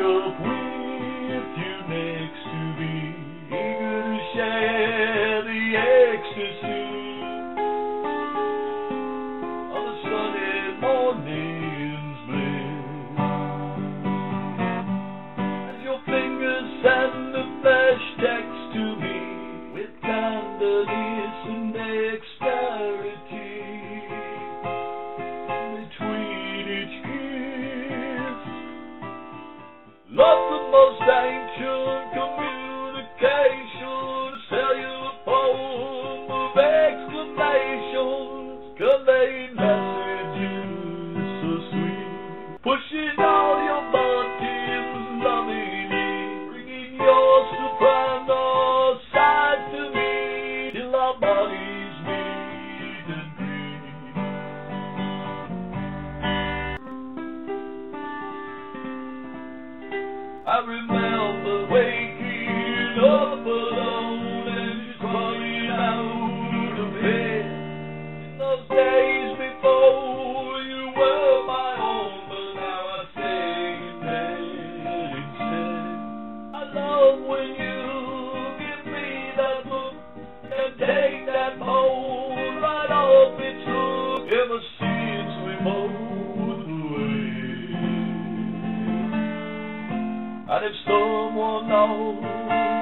up somebody's needed me. I remember waking up alone and running out of bed in those days before. you were my own, but now I say, baby, I love when you And if someone knows